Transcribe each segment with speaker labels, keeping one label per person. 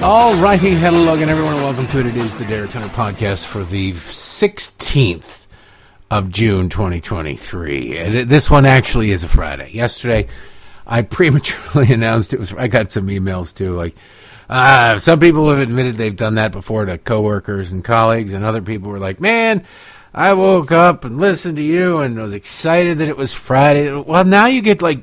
Speaker 1: All righty, hello again, everyone, welcome to it. It is the Derek Hunter podcast for the 16th of June, 2023. Uh, This one actually is a Friday. Yesterday, I prematurely announced it was. I got some emails too, like uh, some people have admitted they've done that before to coworkers and colleagues, and other people were like, "Man, I woke up and listened to you and was excited that it was Friday." Well, now you get like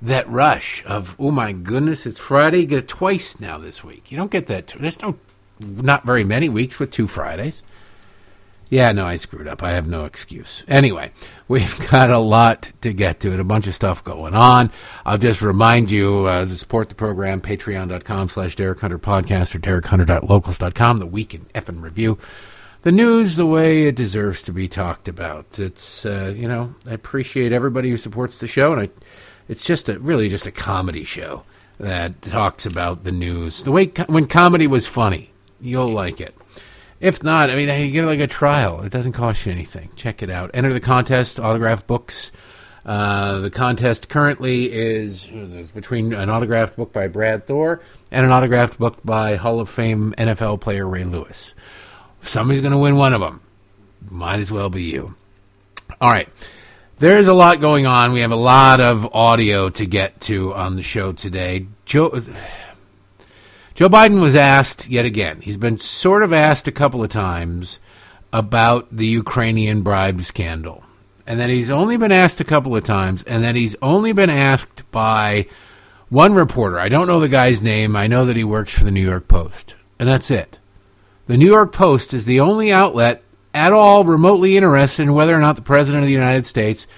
Speaker 1: that rush of oh my goodness it's friday. You get it twice now this week. You don't get that there's no not very many weeks with two fridays yeah no i screwed up. I have no excuse. Anyway we've got a lot to get to and a bunch of stuff going on. I'll just remind you uh, to support the program patreon.com slash derek hunter podcast or derekhunter.locals.com the week in effing review. The news the way it deserves to be talked about. It's uh, you know i appreciate everybody who supports the show and i it's just a really just a comedy show that talks about the news. The way when comedy was funny. You'll like it. If not, I mean, you get like a trial. It doesn't cost you anything. Check it out. Enter the contest. Autograph books. Uh, the contest currently is, between an autographed book by Brad Thor and an autographed book by Hall of Fame NFL player Ray Lewis. Somebody's going to win one of them. Might as well be you. All right. There's a lot going on. We have a lot of audio to get to on the show today. Joe Joe Biden was asked yet again. He's been sort of asked a couple of times about the Ukrainian bribe scandal. And then he's only been asked a couple of times and then he's only been asked by one reporter. I don't know the guy's name. I know that he works for the New York Post. And that's it. The New York Post is the only outlet at all remotely interested in whether or not the President of the United States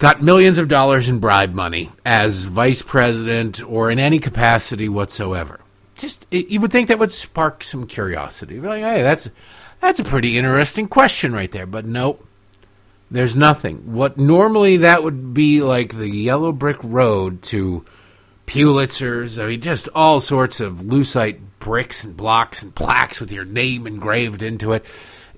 Speaker 1: got millions of dollars in bribe money as vice president or in any capacity whatsoever. Just you would think that would spark some curiosity. Like, hey, that's that's a pretty interesting question right there. But nope, there's nothing. What normally that would be like the yellow brick road to Pulitzers. I mean, just all sorts of lucite bricks and blocks and plaques with your name engraved into it.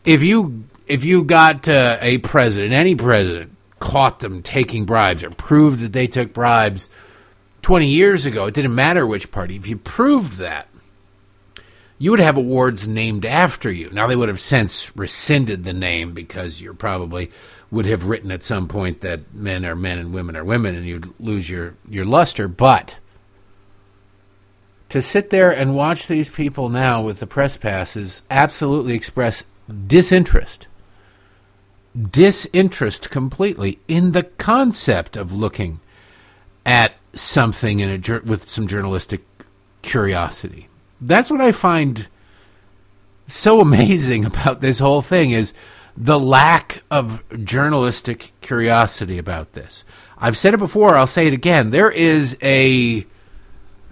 Speaker 1: If you if you got uh, a president, any president, caught them taking bribes or proved that they took bribes 20 years ago, it didn't matter which party. If you proved that, you would have awards named after you. Now they would have since rescinded the name because you probably would have written at some point that men are men and women are women and you'd lose your, your luster. But to sit there and watch these people now with the press passes absolutely express disinterest disinterest completely in the concept of looking at something in a with some journalistic curiosity. That's what I find so amazing about this whole thing is the lack of journalistic curiosity about this. I've said it before, I'll say it again. There is a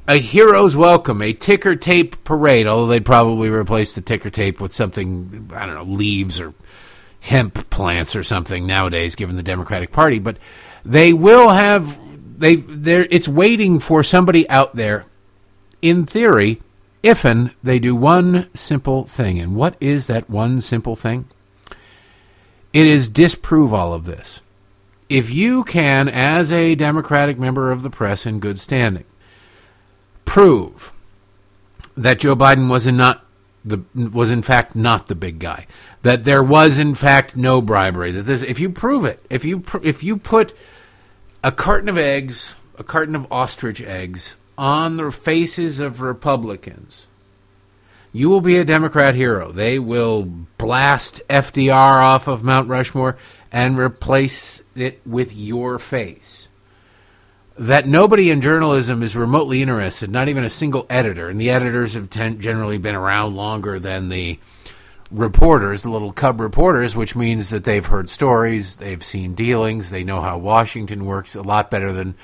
Speaker 1: a hero's welcome, a ticker tape parade, although they'd probably replace the ticker tape with something, I don't know, leaves or hemp plants or something nowadays, given the Democratic Party. But they will have they there. It's waiting for somebody out there, in theory, if and they do one simple thing. And what is that one simple thing? It is disprove all of this. If you can, as a Democratic member of the press in good standing, prove that Joe Biden was not the was in fact not the big guy, that there was in fact no bribery. That this, if you prove it, if you pr- if you put a carton of eggs, a carton of ostrich eggs on the faces of Republicans, you will be a Democrat hero. They will blast FDR off of Mount Rushmore and replace it with your face that nobody in journalism is remotely interested, not even a single editor, and the editors have ten- generally been around longer than the reporters, the little cub reporters, which means that they've heard stories, they've seen dealings, they know how Washington works a lot better than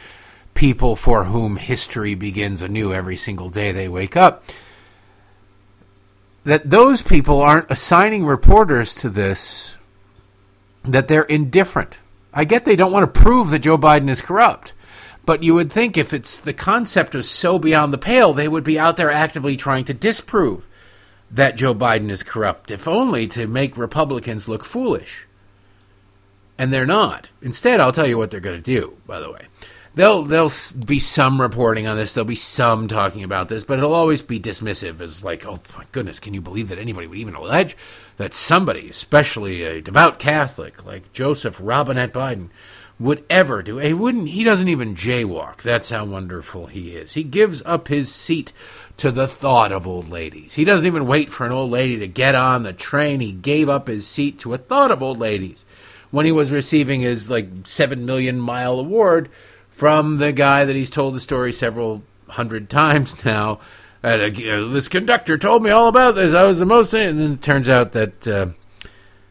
Speaker 1: people for whom history begins anew every single day they wake up. That those people aren't assigning reporters to this, that they're indifferent. I get they don't want to prove that Joe Biden is corrupt. But you would think if it's the concept was so beyond the pale, they would be out there actively trying to disprove that Joe Biden is corrupt, if only to make Republicans look foolish. And they're not. Instead, I'll tell you what they're going to do, by the way. There'll, there'll be some reporting on this. There'll be some talking about this, but it'll always be dismissive as like, oh my goodness, can you believe that anybody would even allege that somebody, especially a devout Catholic like Joseph Robinette Biden, would ever do. He wouldn't. He doesn't even jaywalk. That's how wonderful he is. He gives up his seat to the thought of old ladies. He doesn't even wait for an old lady to get on the train. He gave up his seat to a thought of old ladies when he was receiving his like seven million mile award from the guy that he's told the story several hundred times now. Uh, this conductor told me all about this. I was the most, and then it turns out that. Uh,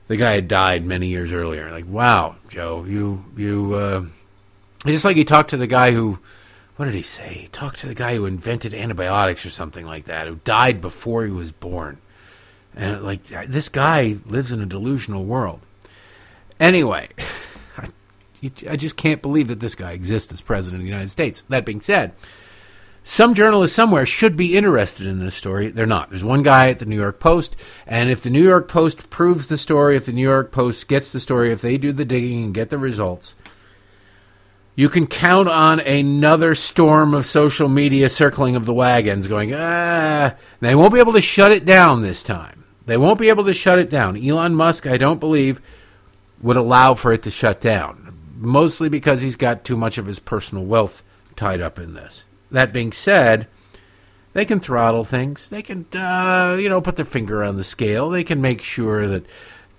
Speaker 1: the guy had died many years earlier. Like, wow, Joe, you you uh, just like he talked to the guy who, what did he say? He talked to the guy who invented antibiotics or something like that, who died before he was born. And like this guy lives in a delusional world. Anyway, I, I just can't believe that this guy exists as president of the United States. That being said, some journalists somewhere should be interested in this story. They're not. There's one guy at the New York Post, and if the New York Post proves the story, if the New York Post gets the story, if they do the digging and get the results, you can count on another storm of social media circling of the wagons going, ah, they won't be able to shut it down this time. They won't be able to shut it down. Elon Musk, I don't believe, would allow for it to shut down, mostly because he's got too much of his personal wealth tied up in this. That being said, they can throttle things. They can, uh, you know, put their finger on the scale. They can make sure that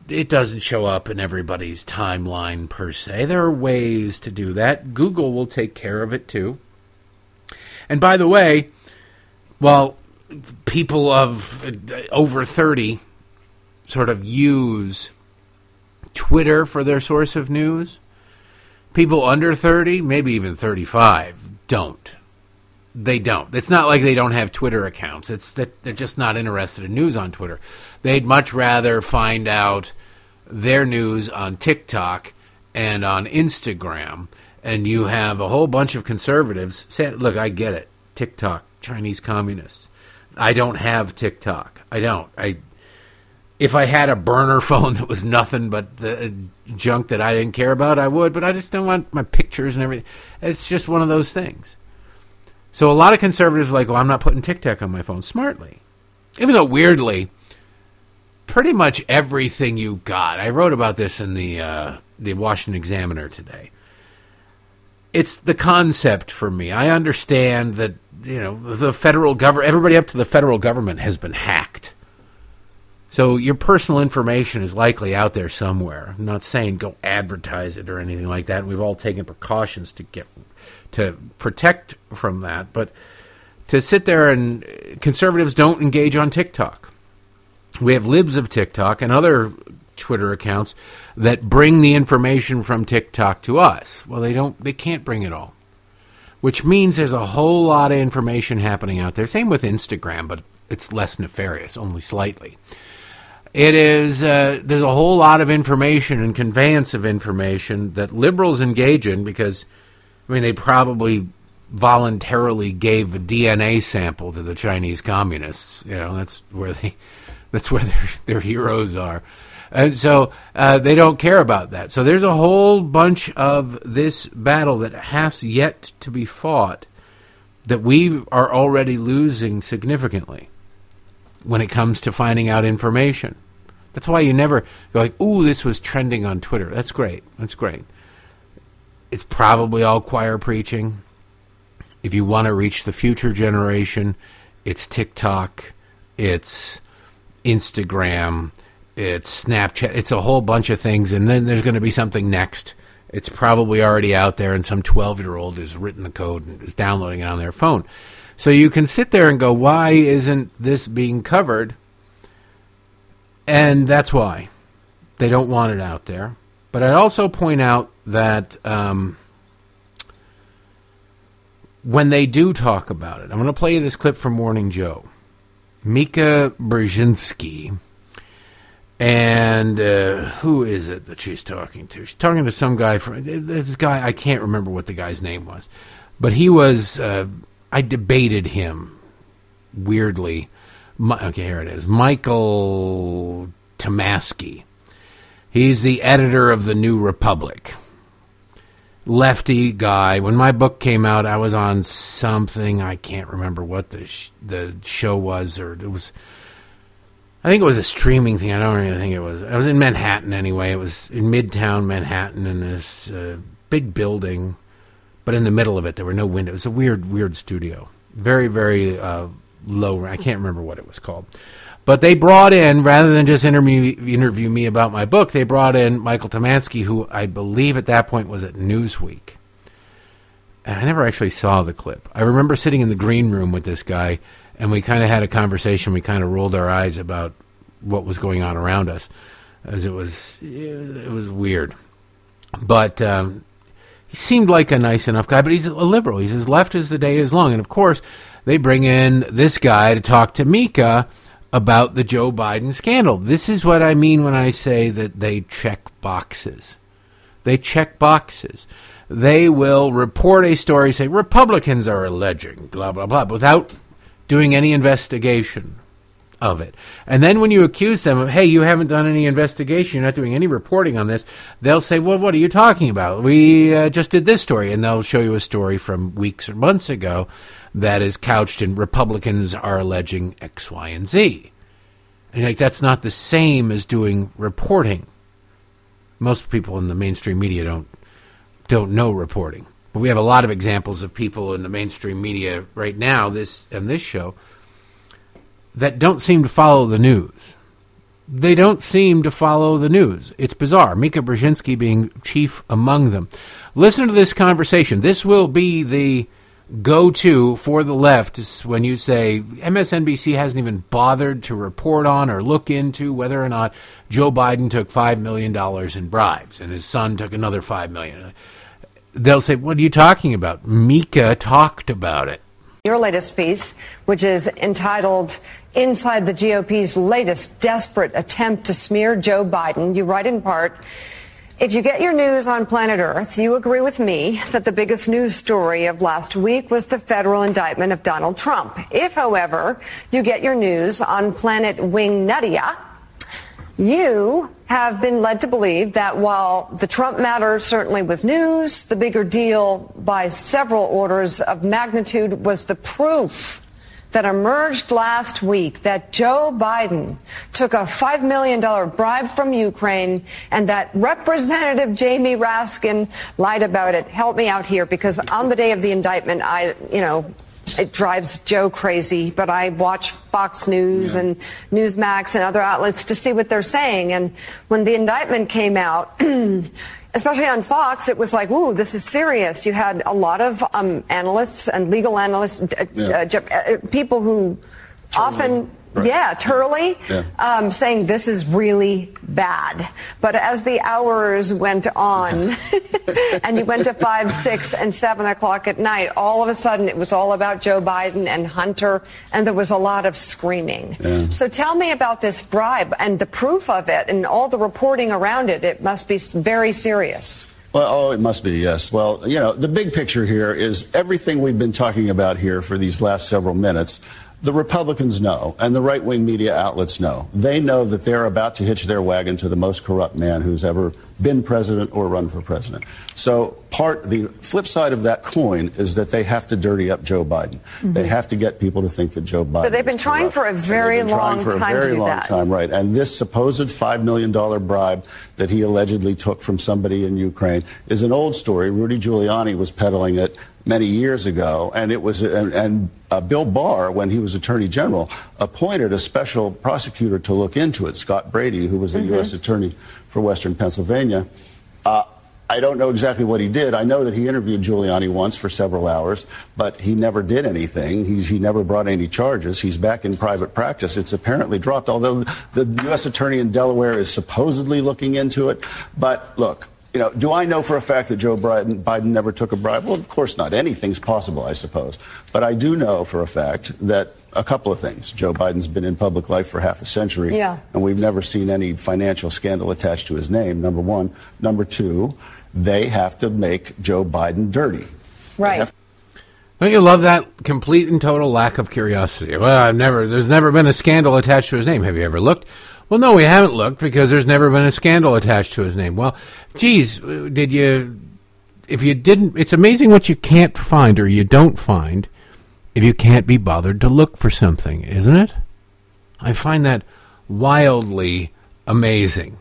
Speaker 1: it doesn't show up in everybody's timeline per se. There are ways to do that. Google will take care of it too. And by the way, well, people of uh, over 30 sort of use Twitter for their source of news. People under 30, maybe even 35, don't they don't. It's not like they don't have Twitter accounts. It's that they're just not interested in news on Twitter. They'd much rather find out their news on TikTok and on Instagram. And you have a whole bunch of conservatives say, "Look, I get it. TikTok, Chinese communists. I don't have TikTok. I don't. I if I had a burner phone that was nothing but the uh, junk that I didn't care about, I would. But I just don't want my pictures and everything. It's just one of those things." So a lot of conservatives are like, well, I'm not putting TikTok on my phone smartly. Even though weirdly, pretty much everything you've got. I wrote about this in the uh, the Washington Examiner today. It's the concept for me. I understand that you know the federal government, everybody up to the federal government has been hacked. So your personal information is likely out there somewhere. I'm not saying go advertise it or anything like that. We've all taken precautions to get to protect from that, but to sit there and conservatives don't engage on TikTok. We have libs of TikTok and other Twitter accounts that bring the information from TikTok to us. Well, they don't they can't bring it all. Which means there's a whole lot of information happening out there. Same with Instagram, but it's less nefarious, only slightly. It is uh, there's a whole lot of information and conveyance of information that liberals engage in because I mean, they probably voluntarily gave a DNA sample to the Chinese communists. You know, that's where they, that's where their their heroes are, and so uh, they don't care about that. So there's a whole bunch of this battle that has yet to be fought that we are already losing significantly when it comes to finding out information. That's why you never go like, "Ooh, this was trending on Twitter." That's great. That's great it's probably all choir preaching. If you want to reach the future generation, it's TikTok, it's Instagram, it's Snapchat, it's a whole bunch of things, and then there's going to be something next. It's probably already out there, and some 12 year old has written the code and is downloading it on their phone. So you can sit there and go, why isn't this being covered? And that's why. They don't want it out there. But I'd also point out that um, when they do talk about it, I'm going to play you this clip from Morning Joe. Mika Brzezinski. And uh, who is it that she's talking to? She's talking to some guy from this guy. I can't remember what the guy's name was, but he was. Uh, I debated him weirdly okay, here it is. Michael Tomasky. He's the editor of the New Republic. Lefty guy. When my book came out, I was on something. I can't remember what the sh- the show was, or it was. I think it was a streaming thing. I don't really think it was. I was in Manhattan anyway. It was in Midtown Manhattan in this uh, big building, but in the middle of it there were no windows. It was a weird, weird studio. Very, very uh, low. I can't remember what it was called. But they brought in, rather than just interview, interview me about my book, they brought in Michael Tomasky, who I believe at that point was at Newsweek. And I never actually saw the clip. I remember sitting in the green room with this guy, and we kind of had a conversation. We kind of rolled our eyes about what was going on around us, as it was it was weird. But um, he seemed like a nice enough guy. But he's a liberal. He's as left as the day is long. And of course, they bring in this guy to talk to Mika about the Joe Biden scandal. This is what I mean when I say that they check boxes. They check boxes. They will report a story, say Republicans are alleging, blah, blah, blah, without doing any investigation of it. And then when you accuse them of, hey, you haven't done any investigation, you're not doing any reporting on this, they'll say, well, what are you talking about? We uh, just did this story. And they'll show you a story from weeks or months ago that is couched in Republicans are alleging X, Y, and Z. And like that's not the same as doing reporting. Most people in the mainstream media don't don't know reporting. But we have a lot of examples of people in the mainstream media right now, this and this show, that don't seem to follow the news. They don't seem to follow the news. It's bizarre. Mika Brzezinski being chief among them. Listen to this conversation. This will be the go to for the left when you say MSNBC hasn't even bothered to report on or look into whether or not Joe Biden took $5 million in bribes and his son took another 5 million. They'll say, What are you talking about? Mika talked about it.
Speaker 2: Your latest piece, which is entitled Inside the GOP's Latest Desperate Attempt to Smear Joe Biden, you write in part, if you get your news on planet Earth, you agree with me that the biggest news story of last week was the federal indictment of Donald Trump. If, however, you get your news on planet Wingnutia, you have been led to believe that while the Trump matter certainly was news, the bigger deal by several orders of magnitude was the proof that emerged last week that Joe Biden took a $5 million bribe from Ukraine and that Representative Jamie Raskin lied about it. Help me out here because on the day of the indictment, I, you know, it drives Joe crazy, but I watch Fox News yeah. and Newsmax and other outlets to see what they're saying. And when the indictment came out, especially on Fox, it was like, ooh, this is serious. You had a lot of um, analysts and legal analysts, uh, yeah. uh, uh people who often Right. Yeah, Turley yeah. Um, saying this is really bad. But as the hours went on, and you went to five, six, and seven o'clock at night, all of a sudden it was all about Joe Biden and Hunter, and there was a lot of screaming. Yeah. So tell me about this bribe and the proof of it and all the reporting around it. It must be very serious.
Speaker 3: Well, oh, it must be, yes. Well, you know, the big picture here is everything we've been talking about here for these last several minutes the Republicans know, and the right wing media outlets know. They know that they're about to hitch their wagon to the most corrupt man who's ever been president or run for president. So, part the flip side of that coin is that they have to dirty up Joe Biden. Mm-hmm. They have to get people to think that Joe Biden.
Speaker 2: But they've been trying for a very long
Speaker 3: for
Speaker 2: time.
Speaker 3: A very long
Speaker 2: that.
Speaker 3: time, right? And this supposed five million dollar bribe that he allegedly took from somebody in Ukraine is an old story. Rudy Giuliani was peddling it many years ago, and it was and, and uh, Bill Barr, when he was Attorney General, appointed a special prosecutor to look into it. Scott Brady, who was the mm-hmm. U.S. Attorney for Western Pennsylvania. Uh, I don't know exactly what he did. I know that he interviewed Giuliani once for several hours, but he never did anything. He's, he never brought any charges. He's back in private practice. It's apparently dropped, although the U.S. Attorney in Delaware is supposedly looking into it. But look, you know, do I know for a fact that Joe Biden, Biden never took a bribe? Well, of course not. Anything's possible, I suppose. But I do know for a fact that a couple of things. Joe Biden's been in public life for half a century,
Speaker 2: yeah.
Speaker 3: and we've never seen any financial scandal attached to his name, number one. Number two, they have to make Joe Biden dirty.
Speaker 2: Right.
Speaker 1: Don't you love that complete and total lack of curiosity? Well, I've never, there's never been a scandal attached to his name. Have you ever looked? Well, no, we haven't looked because there's never been a scandal attached to his name. Well, geez, did you, if you didn't, it's amazing what you can't find or you don't find if you can't be bothered to look for something, isn't it? I find that wildly amazing.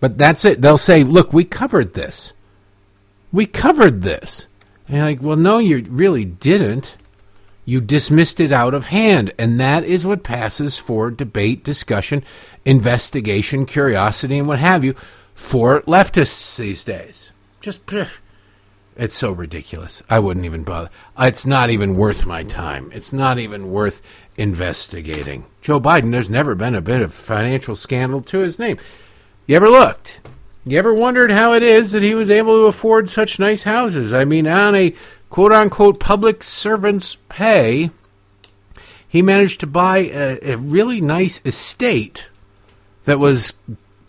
Speaker 1: But that's it. They'll say, look, we covered this. We covered this. And you're like, well, no, you really didn't. You dismissed it out of hand. And that is what passes for debate, discussion, investigation, curiosity, and what have you for leftists these days. Just, it's so ridiculous. I wouldn't even bother. It's not even worth my time. It's not even worth investigating. Joe Biden, there's never been a bit of financial scandal to his name. You ever looked? You ever wondered how it is that he was able to afford such nice houses? I mean, on a quote unquote public servant's pay, he managed to buy a, a really nice estate that was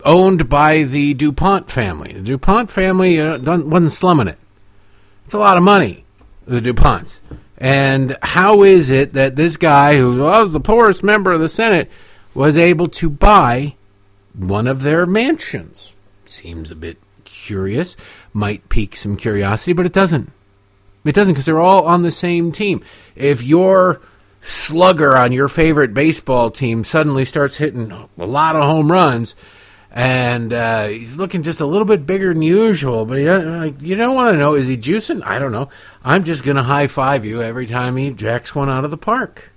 Speaker 1: owned by the DuPont family. The DuPont family uh, wasn't slumming it. It's a lot of money, the DuPonts. And how is it that this guy, who was the poorest member of the Senate, was able to buy one of their mansions? Seems a bit curious, might pique some curiosity, but it doesn't. It doesn't because they're all on the same team. If your slugger on your favorite baseball team suddenly starts hitting a lot of home runs, and uh, he's looking just a little bit bigger than usual. But like, you don't want to know is he juicing? I don't know. I'm just going to high five you every time he jacks one out of the park.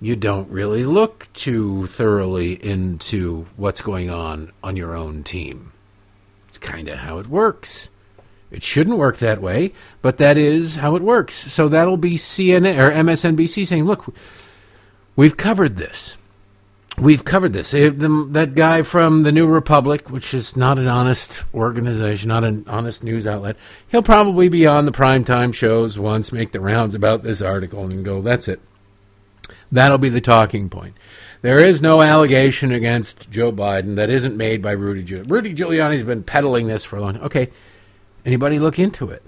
Speaker 1: You don't really look too thoroughly into what's going on on your own team. It's kind of how it works. It shouldn't work that way, but that is how it works. So that'll be CNN or MSNBC saying, "Look, we've covered this." we've covered this. that guy from the New Republic, which is not an honest organization, not an honest news outlet, he'll probably be on the primetime shows once, make the rounds about this article, and go, that's it. That'll be the talking point. There is no allegation against Joe Biden that isn't made by Rudy Giuliani. Rudy Giuliani's been peddling this for a long time. Okay, anybody look into it?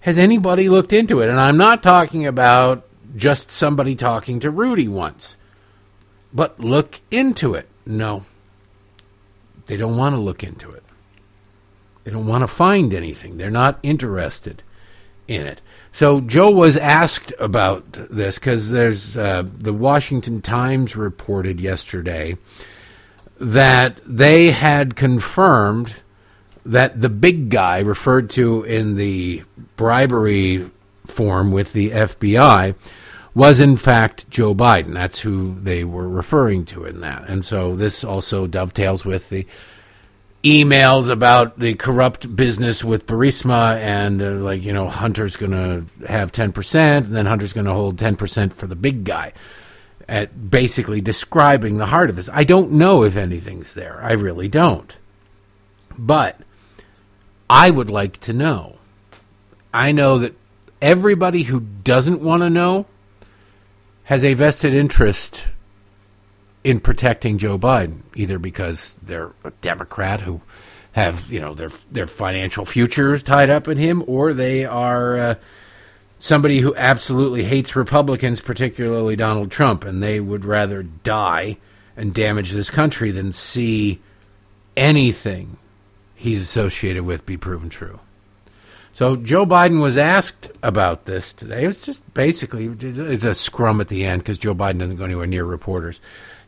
Speaker 1: Has anybody looked into it? And I'm not talking about just somebody talking to Rudy once. But look into it. No. They don't want to look into it. They don't want to find anything. They're not interested in it. So Joe was asked about this because there's uh, the Washington Times reported yesterday that they had confirmed that the big guy referred to in the bribery form with the FBI was in fact Joe Biden. That's who they were referring to in that. And so this also dovetails with the emails about the corrupt business with Burisma and uh, like, you know, Hunter's going to have 10% and then Hunter's going to hold 10% for the big guy. At basically describing the heart of this. I don't know if anything's there. I really don't. But I would like to know. I know that everybody who doesn't want to know has a vested interest in protecting Joe Biden, either because they're a Democrat who have you know their their financial futures tied up in him, or they are uh, somebody who absolutely hates Republicans, particularly Donald Trump, and they would rather die and damage this country than see anything he's associated with be proven true. So Joe Biden was asked about this today. It was just basically it's a scrum at the end because Joe Biden doesn't go anywhere near reporters.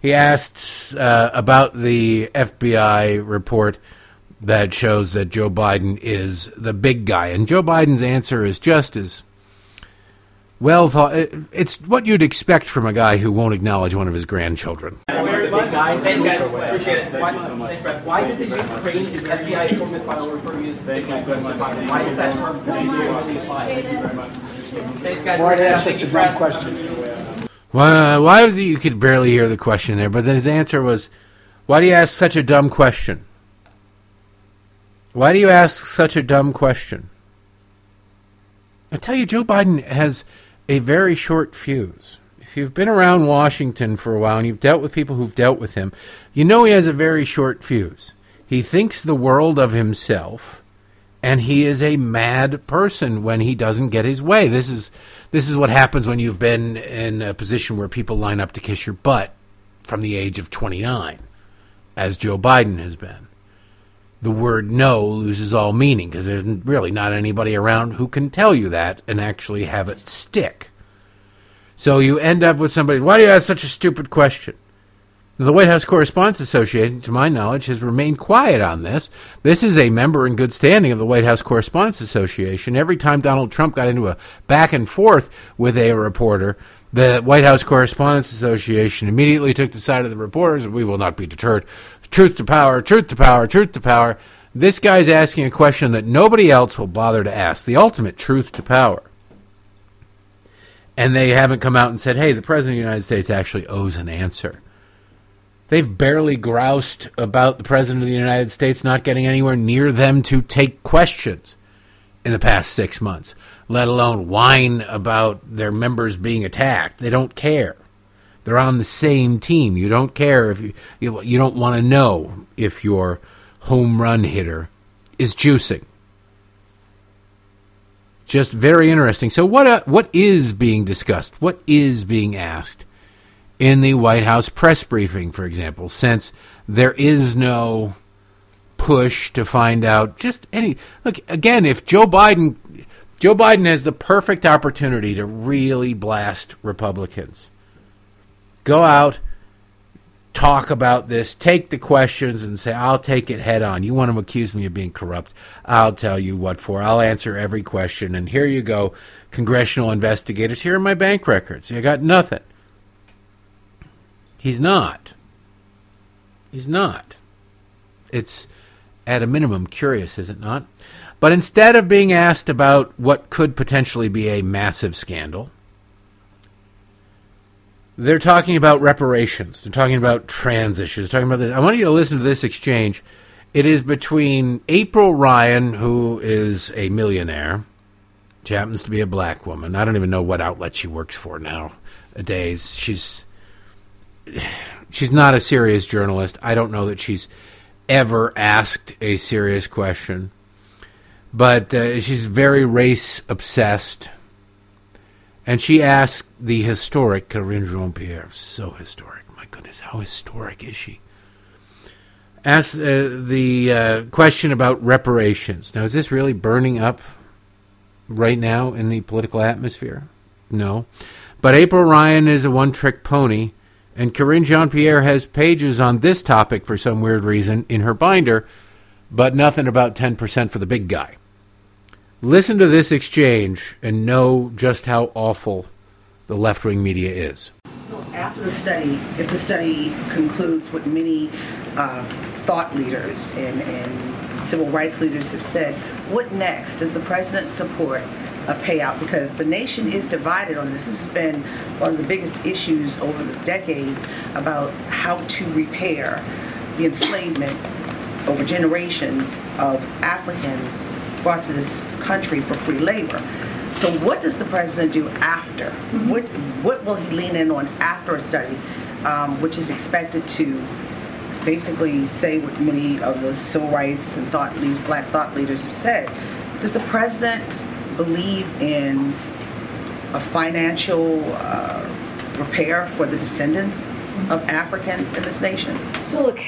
Speaker 1: He asked uh, about the FBI report that shows that Joe Biden is the big guy, and Joe Biden's answer is just as well thought. It's what you'd expect from a guy who won't acknowledge one of his grandchildren. Thanks, guys. Appreciate it. Why, thanks, Why did the Ukraine FBI informant file refer to as the Why is that term Thank you. Thanks, guys. Why ask such a dumb question? Why, why was he, you could barely hear the question there, but then his answer was, why do you ask such a dumb question? Why do you ask such a dumb question? I tell you, Joe Biden has a very short fuse if you've been around Washington for a while and you've dealt with people who've dealt with him, you know he has a very short fuse. He thinks the world of himself and he is a mad person when he doesn't get his way. This is this is what happens when you've been in a position where people line up to kiss your butt from the age of 29, as Joe Biden has been. The word no loses all meaning because there's really not anybody around who can tell you that and actually have it stick. So you end up with somebody, why do you ask such a stupid question? The White House Correspondents Association, to my knowledge, has remained quiet on this. This is a member in good standing of the White House Correspondents Association. Every time Donald Trump got into a back and forth with a reporter, the White House Correspondents Association immediately took the side of the reporters. We will not be deterred. Truth to power, truth to power, truth to power. This guy's asking a question that nobody else will bother to ask the ultimate truth to power. And they haven't come out and said, hey, the President of the United States actually owes an answer. They've barely groused about the President of the United States not getting anywhere near them to take questions in the past six months, let alone whine about their members being attacked. They don't care. They're on the same team. You don't care if you you, you don't want to know if your home run hitter is juicing. Just very interesting. So what uh, what is being discussed? What is being asked? In the White House press briefing, for example, since there is no push to find out just any look again if Joe Biden Joe Biden has the perfect opportunity to really blast Republicans. Go out, talk about this, take the questions and say, I'll take it head on. You want to accuse me of being corrupt? I'll tell you what for. I'll answer every question. And here you go, congressional investigators. Here are my bank records. You got nothing. He's not. He's not. It's at a minimum curious, is it not? But instead of being asked about what could potentially be a massive scandal, they're talking about reparations. They're talking about trans issues. They're talking about this. I want you to listen to this exchange. It is between April Ryan, who is a millionaire. She happens to be a black woman. I don't even know what outlet she works for now. Days She's she's not a serious journalist. I don't know that she's ever asked a serious question, but uh, she's very race obsessed. And she asked the historic Karine Jean Pierre, so historic. My goodness, how historic is she? Asked uh, the uh, question about reparations. Now, is this really burning up right now in the political atmosphere? No. But April Ryan is a one trick pony and Karine Jean Pierre has pages on this topic for some weird reason in her binder, but nothing about 10% for the big guy. Listen to this exchange and know just how awful the left wing media is.
Speaker 4: So, after the study, if the study concludes what many uh, thought leaders and, and civil rights leaders have said, what next? Does the president support a payout because the nation is divided on this. This has been one of the biggest issues over the decades about how to repair the enslavement over generations of Africans brought to this country for free labor. So what does the president do after? Mm-hmm. What what will he lean in on after a study, um, which is expected to basically say what many of the civil rights and thought black thought leaders have said? Does the president believe in a financial uh, repair for the descendants of Africans in this nation?
Speaker 5: So, look,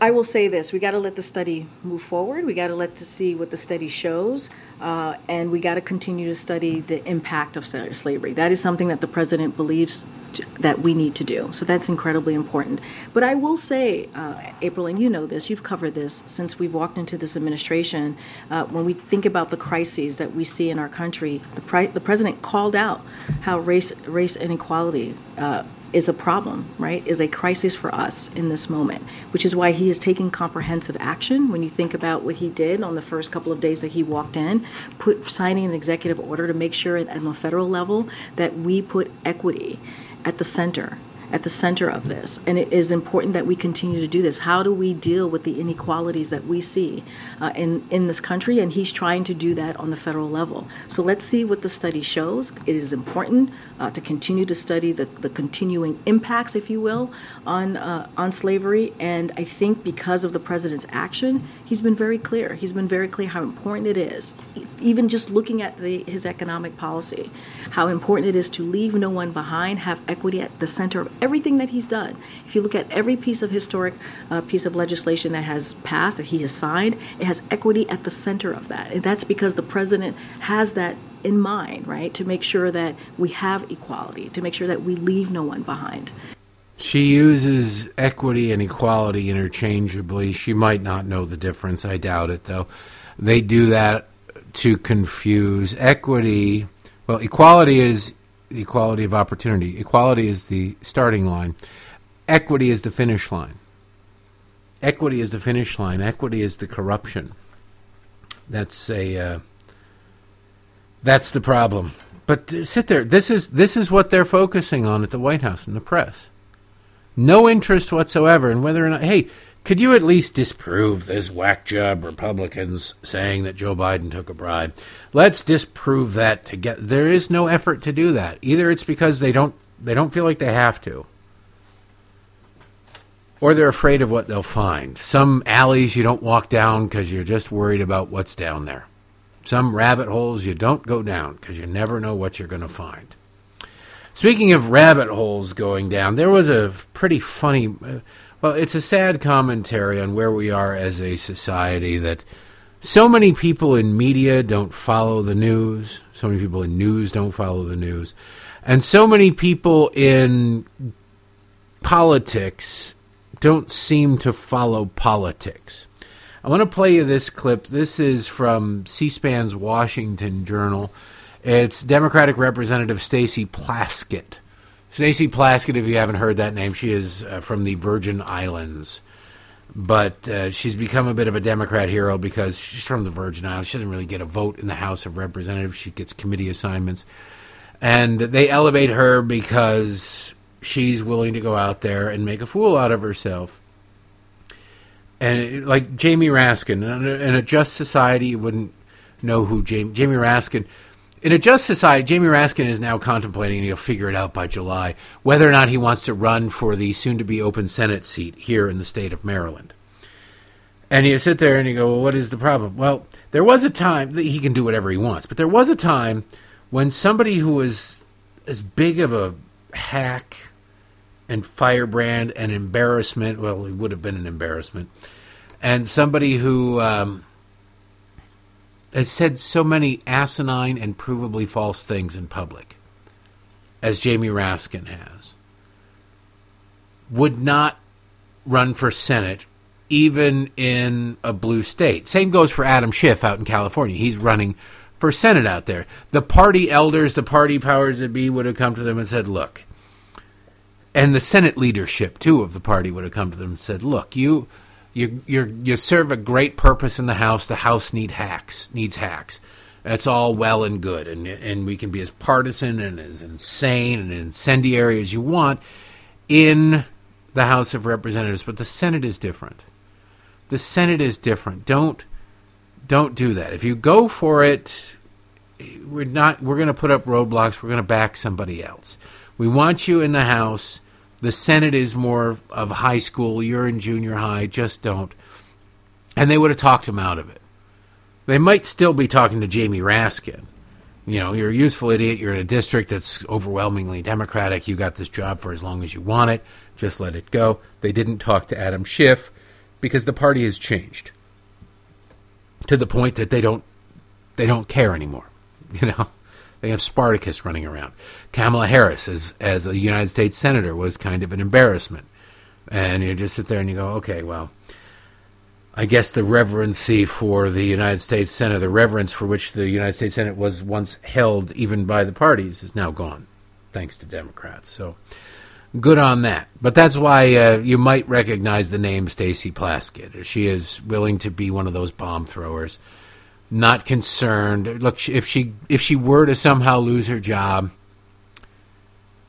Speaker 5: I will say this: we got to let the study move forward. We got to let to see what the study shows, uh, and we got to continue to study the impact of slavery. That is something that the president believes to, that we need to do. So that's incredibly important. But I will say, uh, April, and you know this, you've covered this since we've walked into this administration. Uh, when we think about the crises that we see in our country, the, pri- the president called out how race race inequality. Uh, is a problem, right? Is a crisis for us in this moment, which is why he is taking comprehensive action. When you think about what he did on the first couple of days that he walked in, put signing an executive order to make sure at the federal level that we put equity at the center at the center of this. And it is important that we continue to do this. How do we deal with the inequalities that we see uh, in, in this country? And he's trying to do that on the federal level. So let's see what the study shows. It is important uh, to continue to study the, the continuing impacts, if you will, on, uh, on slavery. And I think because of the president's action, he's been very clear. He's been very clear how important it is, even just looking at the, his economic policy, how important it is to leave no one behind, have equity at the center of everything that he's done. If you look at every piece of historic uh, piece of legislation that has passed, that he has signed, it has equity at the center of that. And that's because the president has that in mind, right? To make sure that we have equality, to make sure that we leave no one behind.
Speaker 1: She uses equity and equality interchangeably. She might not know the difference. I doubt it, though. They do that to confuse equity. Well, equality is equality of opportunity. Equality is the starting line. Equity is the finish line. Equity is the finish line. Equity is the corruption. That's a uh, that's the problem. But uh, sit there. This is this is what they're focusing on at the White House and the press. No interest whatsoever in whether or not. Hey, could you at least disprove this whack job Republicans saying that Joe Biden took a bribe? Let's disprove that to get. There is no effort to do that. Either it's because they don't they don't feel like they have to, or they're afraid of what they'll find. Some alleys you don't walk down because you're just worried about what's down there. Some rabbit holes you don't go down because you never know what you're going to find. Speaking of rabbit holes going down, there was a pretty funny. Uh, Well, it's a sad commentary on where we are as a society that so many people in media don't follow the news. So many people in news don't follow the news. And so many people in politics don't seem to follow politics. I want to play you this clip. This is from C SPAN's Washington Journal. It's Democratic Representative Stacey Plaskett Stacey Plaskett, if you haven't heard that name, she is uh, from the Virgin Islands. But uh, she's become a bit of a Democrat hero because she's from the Virgin Islands. She doesn't really get a vote in the House of Representatives. She gets committee assignments. And they elevate her because she's willing to go out there and make a fool out of herself. And like Jamie Raskin, in a just society, you wouldn't know who Jamie, Jamie Raskin in a just society, Jamie Raskin is now contemplating, and he'll figure it out by July, whether or not he wants to run for the soon to be open Senate seat here in the state of Maryland. And you sit there and you go, well, what is the problem? Well, there was a time that he can do whatever he wants, but there was a time when somebody who was as big of a hack and firebrand and embarrassment, well, he would have been an embarrassment, and somebody who. Um, has said so many asinine and provably false things in public, as Jamie Raskin has, would not run for Senate even in a blue state. Same goes for Adam Schiff out in California. He's running for Senate out there. The party elders, the party powers that be would have come to them and said, look, and the Senate leadership, too, of the party would have come to them and said, look, you you you you serve a great purpose in the house. The house need hacks needs hacks. That's all well and good, and and we can be as partisan and as insane and incendiary as you want in the House of Representatives, but the Senate is different. The Senate is different. Don't don't do that. If you go for it, we're not. We're going to put up roadblocks. We're going to back somebody else. We want you in the House the Senate is more of high school. You're in junior high. Just don't. And they would have talked him out of it. They might still be talking to Jamie Raskin. You know, you're a useful idiot. You're in a district that's overwhelmingly Democratic. You got this job for as long as you want it. Just let it go. They didn't talk to Adam Schiff because the party has changed to the point that they don't they don't care anymore. You know. They have Spartacus running around. Kamala Harris, as as a United States senator, was kind of an embarrassment. And you just sit there and you go, okay, well, I guess the reverency for the United States Senate, the reverence for which the United States Senate was once held, even by the parties, is now gone, thanks to Democrats. So good on that. But that's why uh, you might recognize the name Stacey Plaskett. She is willing to be one of those bomb throwers not concerned. Look, if she if she were to somehow lose her job,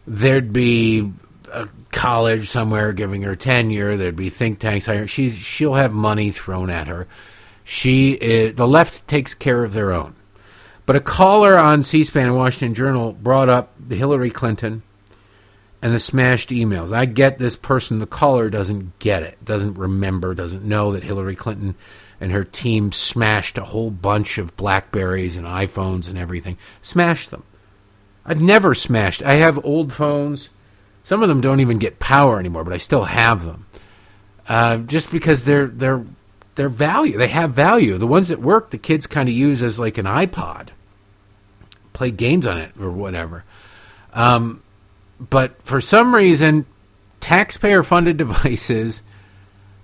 Speaker 1: there'd be a college somewhere giving her tenure. There'd be think tanks. Hiring. She's she'll have money thrown at her. She is, the left takes care of their own. But a caller on C-SPAN and Washington Journal brought up Hillary Clinton and the smashed emails. I get this person, the caller doesn't get it, doesn't remember, doesn't know that Hillary Clinton and her team smashed a whole bunch of Blackberries and iPhones and everything. Smashed them. I've never smashed. I have old phones. Some of them don't even get power anymore, but I still have them. Uh, just because they're they're they're value. They have value. The ones that work, the kids kind of use as like an iPod, play games on it or whatever. Um, but for some reason, taxpayer-funded devices,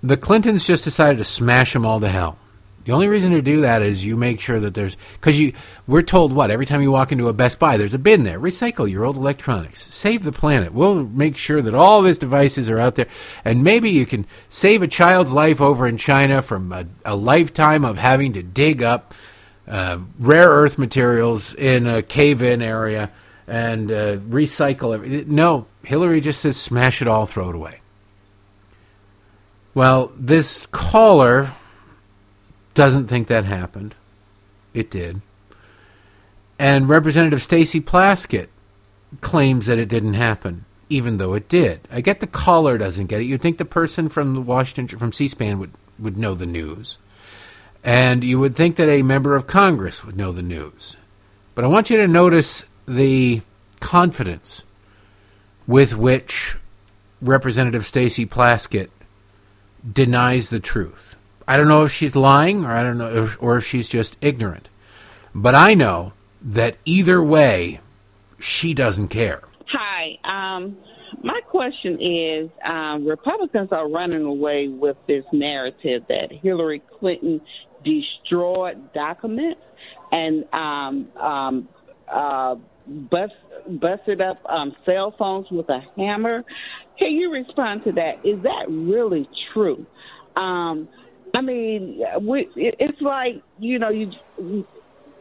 Speaker 1: the Clintons just decided to smash them all to hell. The only reason to do that is you make sure that there's because you we're told what every time you walk into a Best Buy there's a bin there. Recycle your old electronics. Save the planet. We'll make sure that all of devices are out there, and maybe you can save a child's life over in China from a, a lifetime of having to dig up uh, rare earth materials in a cave-in area and uh, recycle it. No, Hillary just says smash it all, throw it away. Well, this caller doesn't think that happened. It did. And Representative Stacey Plaskett claims that it didn't happen, even though it did. I get the caller doesn't get it. You'd think the person from the Washington from C-SPAN would, would know the news. And you would think that a member of Congress would know the news. But I want you to notice the confidence with which Representative Stacey Plaskett denies the truth. I don't know if she's lying or I don't know if, or if she's just ignorant. But I know that either way, she doesn't care.
Speaker 6: Hi. Um, my question is um, Republicans are running away with this narrative that Hillary Clinton destroyed documents and um, um, uh, bust, busted up um, cell phones with a hammer. Can you respond to that? Is that really true? Um, I mean, we, it's like you know, you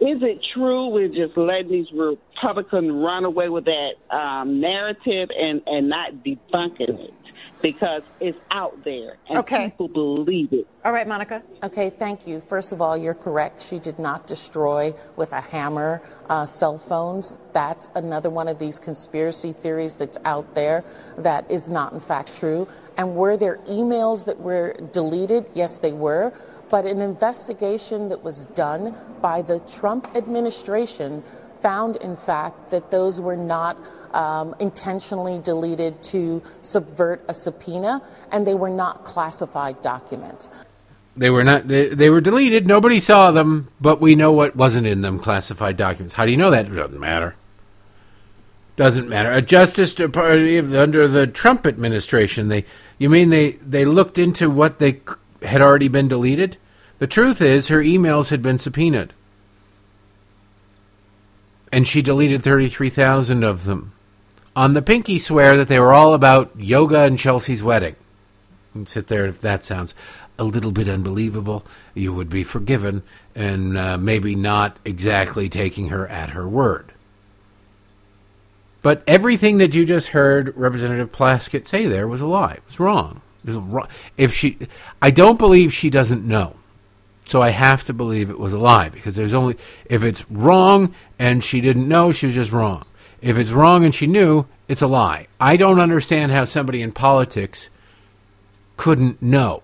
Speaker 6: is it true we're just letting these Republicans run away with that um, narrative and and not debunking it? Because it's out there and okay. people believe it.
Speaker 2: All right, Monica.
Speaker 7: Okay, thank you. First of all, you're correct. She did not destroy with a hammer uh, cell phones. That's another one of these conspiracy theories that's out there that is not, in fact, true. And were there emails that were deleted? Yes, they were. But an investigation that was done by the Trump administration found, in fact, that those were not um, intentionally deleted to subvert a subpoena, and they were not classified documents.
Speaker 1: They were not. They, they were deleted. Nobody saw them, but we know what wasn't in them. Classified documents. How do you know that? It doesn't matter. Doesn't matter. A Justice Department under the Trump administration. They. You mean they they looked into what they had already been deleted? The truth is, her emails had been subpoenaed and she deleted 33,000 of them. On the pinky swear that they were all about yoga and Chelsea's wedding. And sit there, if that sounds a little bit unbelievable, you would be forgiven and uh, maybe not exactly taking her at her word. But everything that you just heard Representative Plaskett say there was a lie. It was wrong. It was wrong. If she, I don't believe she doesn't know. So I have to believe it was a lie because there's only if it's wrong and she didn't know, she was just wrong. If it's wrong and she knew, it's a lie. I don't understand how somebody in politics couldn't know.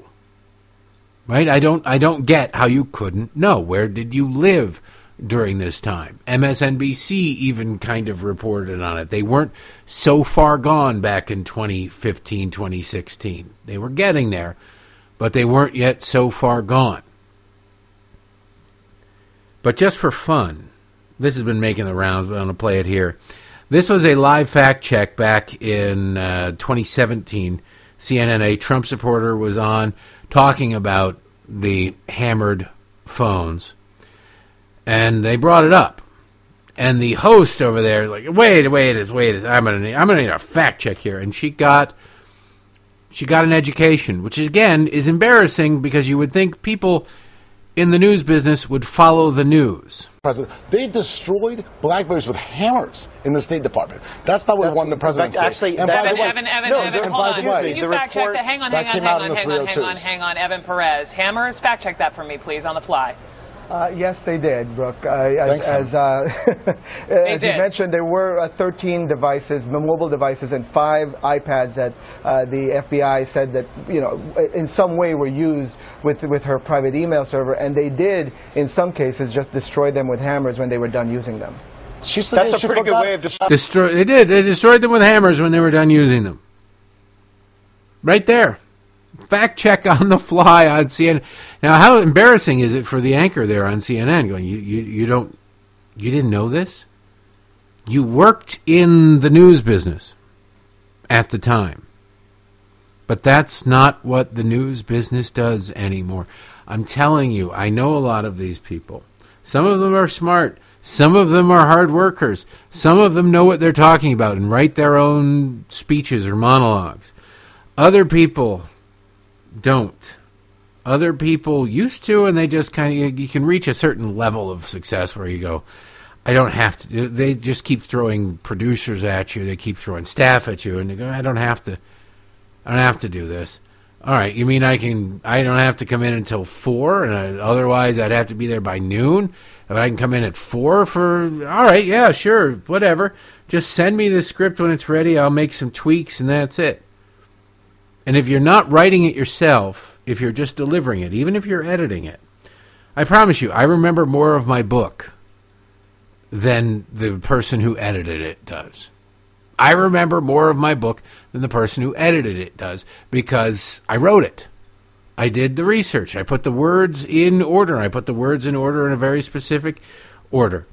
Speaker 1: Right? I don't I don't get how you couldn't know. Where did you live during this time? MSNBC even kind of reported on it. They weren't so far gone back in 2015, 2016. They were getting there, but they weren't yet so far gone. But just for fun, this has been making the rounds, but I'm going to play it here. This was a live fact check back in uh, 2017. CNN, a Trump supporter, was on talking about the hammered phones, and they brought it up. And the host over there, like, wait, wait, wait, I'm gonna need, I'm gonna need a fact check here. And she got, she got an education, which again is embarrassing because you would think people in the news business would follow the news.
Speaker 8: president. They destroyed Blackberries with hammers in the State Department. That's not what
Speaker 9: That's-
Speaker 8: one the president said.
Speaker 9: actually-
Speaker 8: and
Speaker 9: that's-
Speaker 8: by the way,
Speaker 10: Evan, Evan,
Speaker 8: no,
Speaker 10: Evan,
Speaker 8: and
Speaker 10: hold on.
Speaker 8: the way,
Speaker 10: Can you
Speaker 8: the
Speaker 10: fact check
Speaker 8: report-
Speaker 10: that? Hang on, hang on, hang
Speaker 8: out in
Speaker 10: on, hang on, hang on, hang on. Evan Perez. Hammers, fact check that for me, please, on the fly.
Speaker 11: Uh, yes, they did, Brooke. Uh, as
Speaker 8: Thanks,
Speaker 11: as, uh, as you mentioned, there were uh, 13 devices, mobile devices, and five iPads that uh, the FBI said that you know in some way were used with with her private email server, and they did in some cases just destroy them with hammers when they were done using them.
Speaker 8: She said
Speaker 9: That's
Speaker 8: she
Speaker 9: a pretty good way of just.
Speaker 1: Destroy. They did. They destroyed them with hammers when they were done using them. Right there. Fact check on the fly on CNN. Now, how embarrassing is it for the anchor there on CNN going, you, you, you don't, you didn't know this? You worked in the news business at the time. But that's not what the news business does anymore. I'm telling you, I know a lot of these people. Some of them are smart. Some of them are hard workers. Some of them know what they're talking about and write their own speeches or monologues. Other people don't. Other people used to, and they just kind of, you can reach a certain level of success where you go, I don't have to. They just keep throwing producers at you. They keep throwing staff at you, and you go, I don't have to. I don't have to do this. All right, you mean I can? I don't have to come in until four, and I, otherwise I'd have to be there by noon. If I can come in at four for, all right, yeah, sure, whatever. Just send me the script when it's ready. I'll make some tweaks, and that's it. And if you're not writing it yourself, if you're just delivering it, even if you're editing it, I promise you, I remember more of my book than the person who edited it does. I remember more of my book than the person who edited it does because I wrote it. I did the research. I put the words in order. I put the words in order in a very specific order.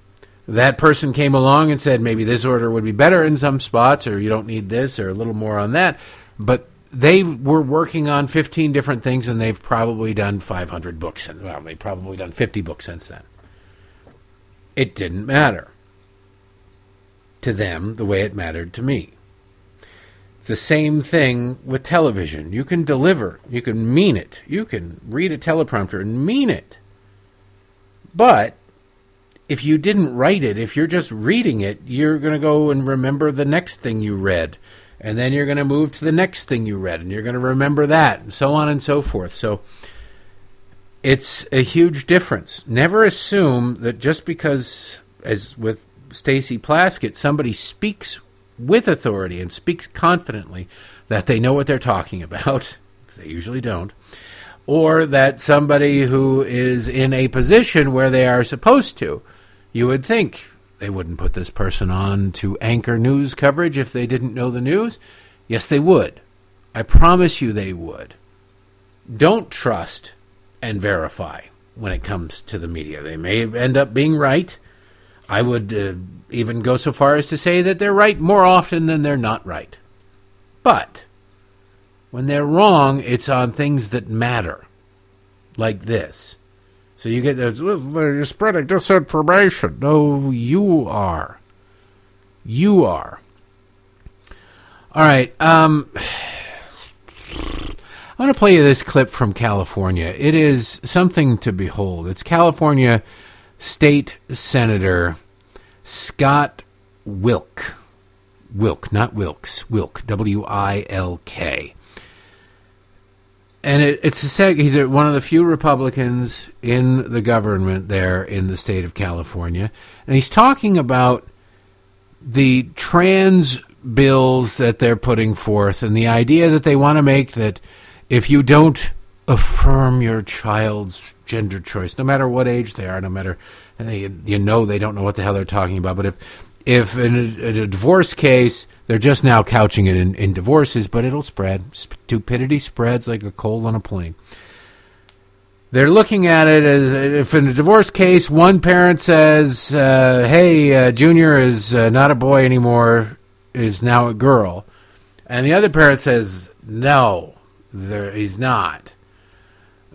Speaker 1: That person came along and said maybe this order would be better in some spots, or you don't need this, or a little more on that. But they were working on 15 different things, and they've probably done 500 books. And, well, they've probably done 50 books since then. It didn't matter to them the way it mattered to me. It's the same thing with television. You can deliver, you can mean it, you can read a teleprompter and mean it. But if you didn't write it, if you're just reading it, you're going to go and remember the next thing you read. And then you're going to move to the next thing you read, and you're going to remember that, and so on and so forth. So it's a huge difference. Never assume that just because, as with Stacey Plaskett, somebody speaks with authority and speaks confidently that they know what they're talking about. they usually don't. Or that somebody who is in a position where they are supposed to, you would think they wouldn't put this person on to anchor news coverage if they didn't know the news. Yes, they would. I promise you they would. Don't trust and verify when it comes to the media. They may end up being right. I would uh, even go so far as to say that they're right more often than they're not right. But when they're wrong, it's on things that matter, like this. So you get this, you're spreading disinformation. No, you are. You are. All right. Um, I want to play you this clip from California. It is something to behold. It's California State Senator Scott Wilk. Wilk, not Wilkes. Wilk. W I L K. And it, it's a seg- he's a, one of the few Republicans in the government there in the state of California, and he's talking about the trans bills that they're putting forth and the idea that they want to make that if you don't affirm your child's gender choice, no matter what age they are, no matter and they, you know they don't know what the hell they're talking about, but if if in a, a divorce case they're just now couching it in, in divorces, but it'll spread. Stupidity spreads like a cold on a plane. They're looking at it as if in a divorce case, one parent says, uh, "Hey, uh, Junior is uh, not a boy anymore; is now a girl," and the other parent says, "No, there, he's not."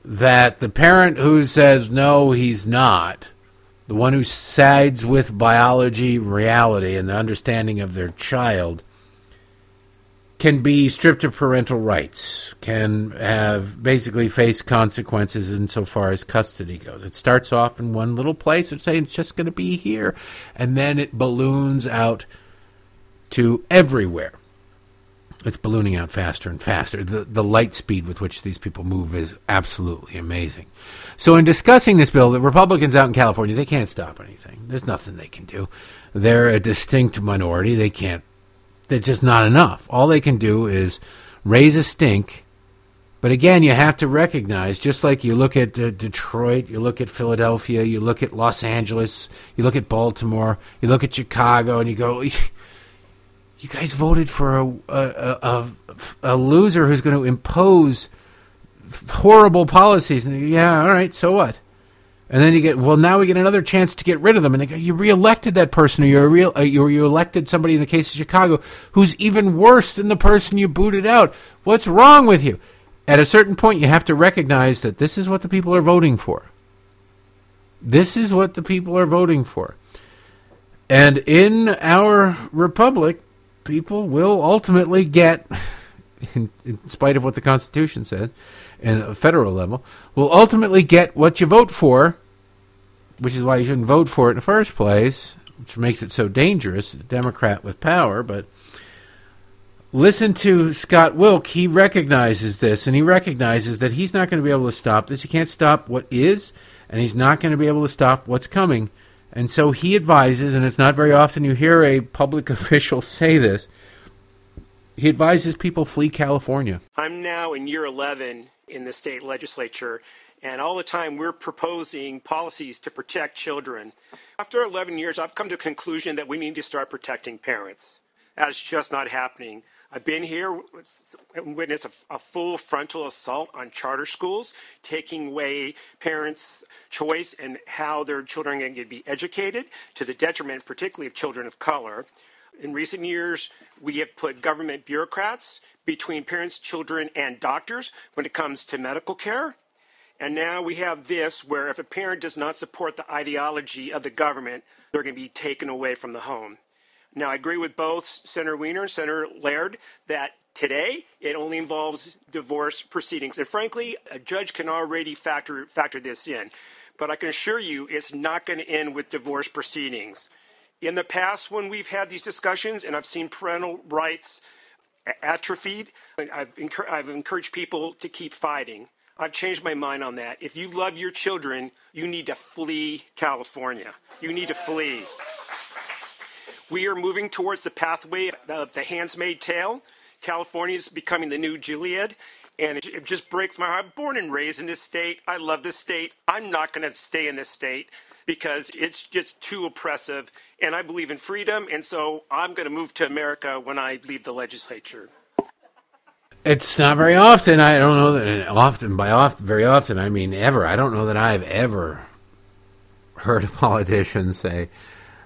Speaker 1: That the parent who says no, he's not, the one who sides with biology, reality, and the understanding of their child, can be stripped of parental rights, can have basically face consequences insofar as custody goes. It starts off in one little place, it's saying it's just going to be here, and then it balloons out to everywhere. It's ballooning out faster and faster. The, the light speed with which these people move is absolutely amazing. So, in discussing this bill, the Republicans out in California, they can't stop anything. There's nothing they can do. They're a distinct minority. They can't that's just not enough. All they can do is raise a stink. But again, you have to recognize, just like you look at uh, Detroit, you look at Philadelphia, you look at Los Angeles, you look at Baltimore, you look at Chicago, and you go, you guys voted for a, a, a, a loser who's going to impose horrible policies. And yeah, all right, so what? And then you get well. Now we get another chance to get rid of them, and go, you reelected that person, or you're real, uh, you you elected somebody in the case of Chicago who's even worse than the person you booted out. What's wrong with you? At a certain point, you have to recognize that this is what the people are voting for. This is what the people are voting for, and in our republic, people will ultimately get, in, in spite of what the Constitution says, at a federal level, will ultimately get what you vote for, which is why you shouldn't vote for it in the first place, which makes it so dangerous, a Democrat with power. But listen to Scott Wilk. He recognizes this, and he recognizes that he's not going to be able to stop this. He can't stop what is, and he's not going to be able to stop what's coming. And so he advises, and it's not very often you hear a public official say this. He advises people flee California.
Speaker 9: I'm now in year 11 in the state legislature, and all the time we're proposing policies to protect children. After 11 years, I've come to a conclusion that we need to start protecting parents. That's just not happening. I've been here and witnessed a, a, full frontal assault on charter schools, taking away parents' choice and how their children are going to be educated, to the detriment, particularly of children of color. In recent years, we have put government bureaucrats between parents, children, and doctors when it comes to medical care. And now we have this where if a parent does not support the ideology of the government, they're going to be taken away from the home. Now, I agree with both Senator Wiener and Senator Laird that today it only involves divorce proceedings. And frankly, a judge can already factor, factor this in. But I can assure you it's not going to end with divorce proceedings. In the past, when we've had these discussions and I've seen parental rights atrophied. I've, I've encouraged people to keep fighting. I've changed my mind on that. If you love your children, you need to flee California. You need to flee. We are moving towards the pathway of the Handmaid's Tale. California is becoming the new Gilead, and it, it just breaks my heart. Born and raised in this state. I love this state. I'm not going to stay in this state because it's just too oppressive. And I believe in freedom, and so I'm going to move to America when I leave the legislature.
Speaker 1: It's not very often. I don't know that often. By often, very often, I mean ever. I don't know that I've ever heard a politician say,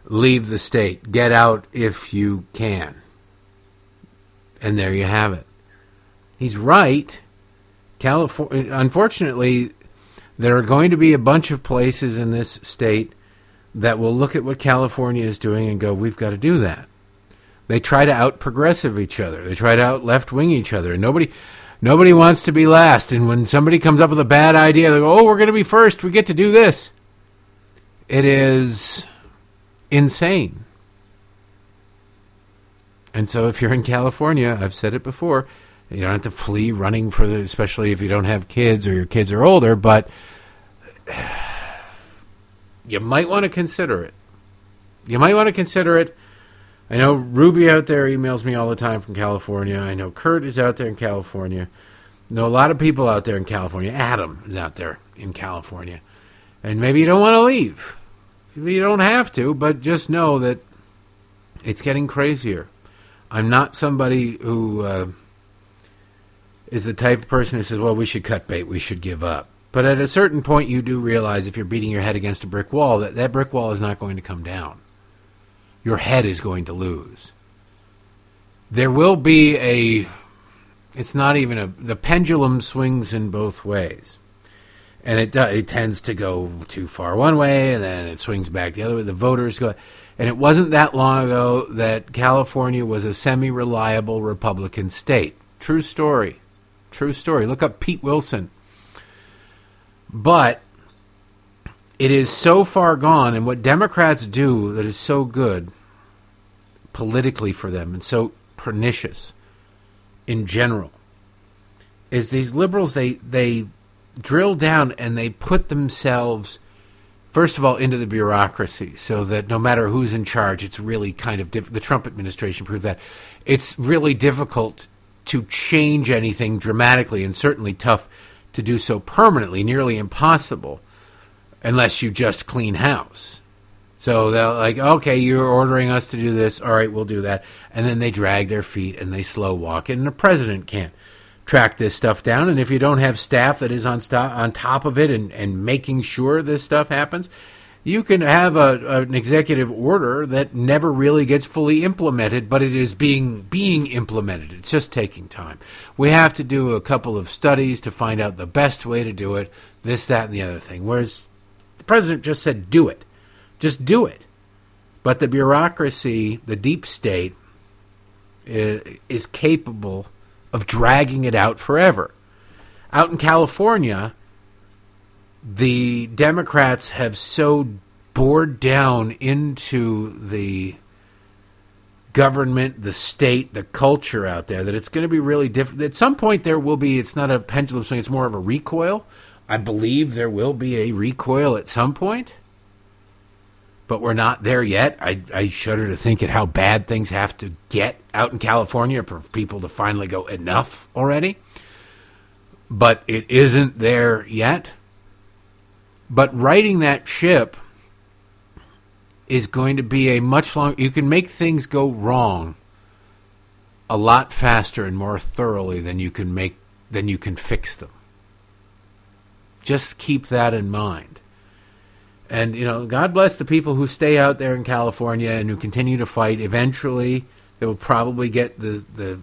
Speaker 1: "Leave the state, get out if you can." And there you have it. He's right. California, unfortunately, there are going to be a bunch of places in this state that will look at what California is doing and go, we've got to do that. They try to out progressive each other. They try to out left wing each other. Nobody nobody wants to be last. And when somebody comes up with a bad idea, they go, Oh, we're gonna be first, we get to do this. It is insane. And so if you're in California, I've said it before, you don't have to flee running for the especially if you don't have kids or your kids are older, but you might want to consider it. You might want to consider it. I know Ruby out there emails me all the time from California. I know Kurt is out there in California. I know a lot of people out there in California. Adam is out there in California. And maybe you don't want to leave. Maybe you don't have to, but just know that it's getting crazier. I'm not somebody who uh, is the type of person who says, well, we should cut bait, we should give up. But at a certain point, you do realize if you're beating your head against a brick wall, that that brick wall is not going to come down. Your head is going to lose. There will be a. It's not even a. The pendulum swings in both ways. and it it tends to go too far one way, and then it swings back the other way. The voters go, and it wasn't that long ago that California was a semi-reliable Republican state. True story, true story. Look up Pete Wilson. But it is so far gone, and what Democrats do that is so good politically for them and so pernicious in general is these liberals they they drill down and they put themselves first of all into the bureaucracy so that no matter who's in charge it's really kind of diff- the Trump administration proved that it's really difficult to change anything dramatically and certainly tough to do so permanently nearly impossible unless you just clean house so they're like, okay, you're ordering us to do this. All right, we'll do that. And then they drag their feet and they slow walk it. And the president can't track this stuff down. And if you don't have staff that is on, sto- on top of it and, and making sure this stuff happens, you can have a, an executive order that never really gets fully implemented, but it is being being implemented. It's just taking time. We have to do a couple of studies to find out the best way to do it. This, that, and the other thing. Whereas the president just said, "Do it." Just do it. But the bureaucracy, the deep state, is, is, capable of dragging it out forever. Out in California, the Democrats have so bored down into the government, the state, the culture out there that it's going to be really different. At some point, there will be, it's not a pendulum swing, it's more of a recoil. I believe there will be a recoil at some point but we're not there yet. I, I shudder to think at how bad things have to get out in California for people to finally go enough already. But it isn't there yet. But righting that ship is going to be a much long. You can make things go wrong a lot faster and more thoroughly than you can make than you can fix them. Just keep that in mind. And you know, God bless the people who stay out there in California and who continue to fight. Eventually, they will probably get the the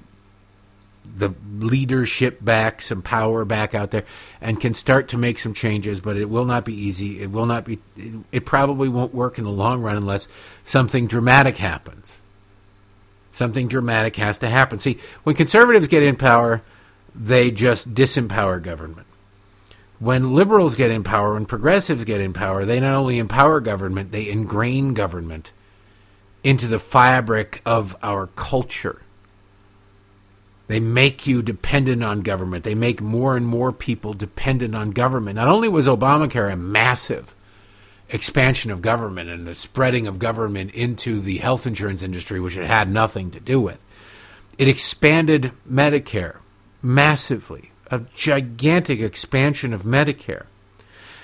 Speaker 1: the leadership back, some power back out there, and can start to make some changes. But it will not be easy. It will not be. It, it probably won't work in the long run unless something dramatic happens. Something dramatic has to happen. See, when conservatives get in power, they just disempower government when liberals get in power, when progressives get in power, they not only empower government, they ingrain government into the fabric of our culture. They make you dependent on government. They make more and more people dependent on government. Not only was Obamacare a massive expansion of government and the spreading of government into the health insurance industry, which it had nothing to do with, it expanded Medicare massively a gigantic expansion of Medicare.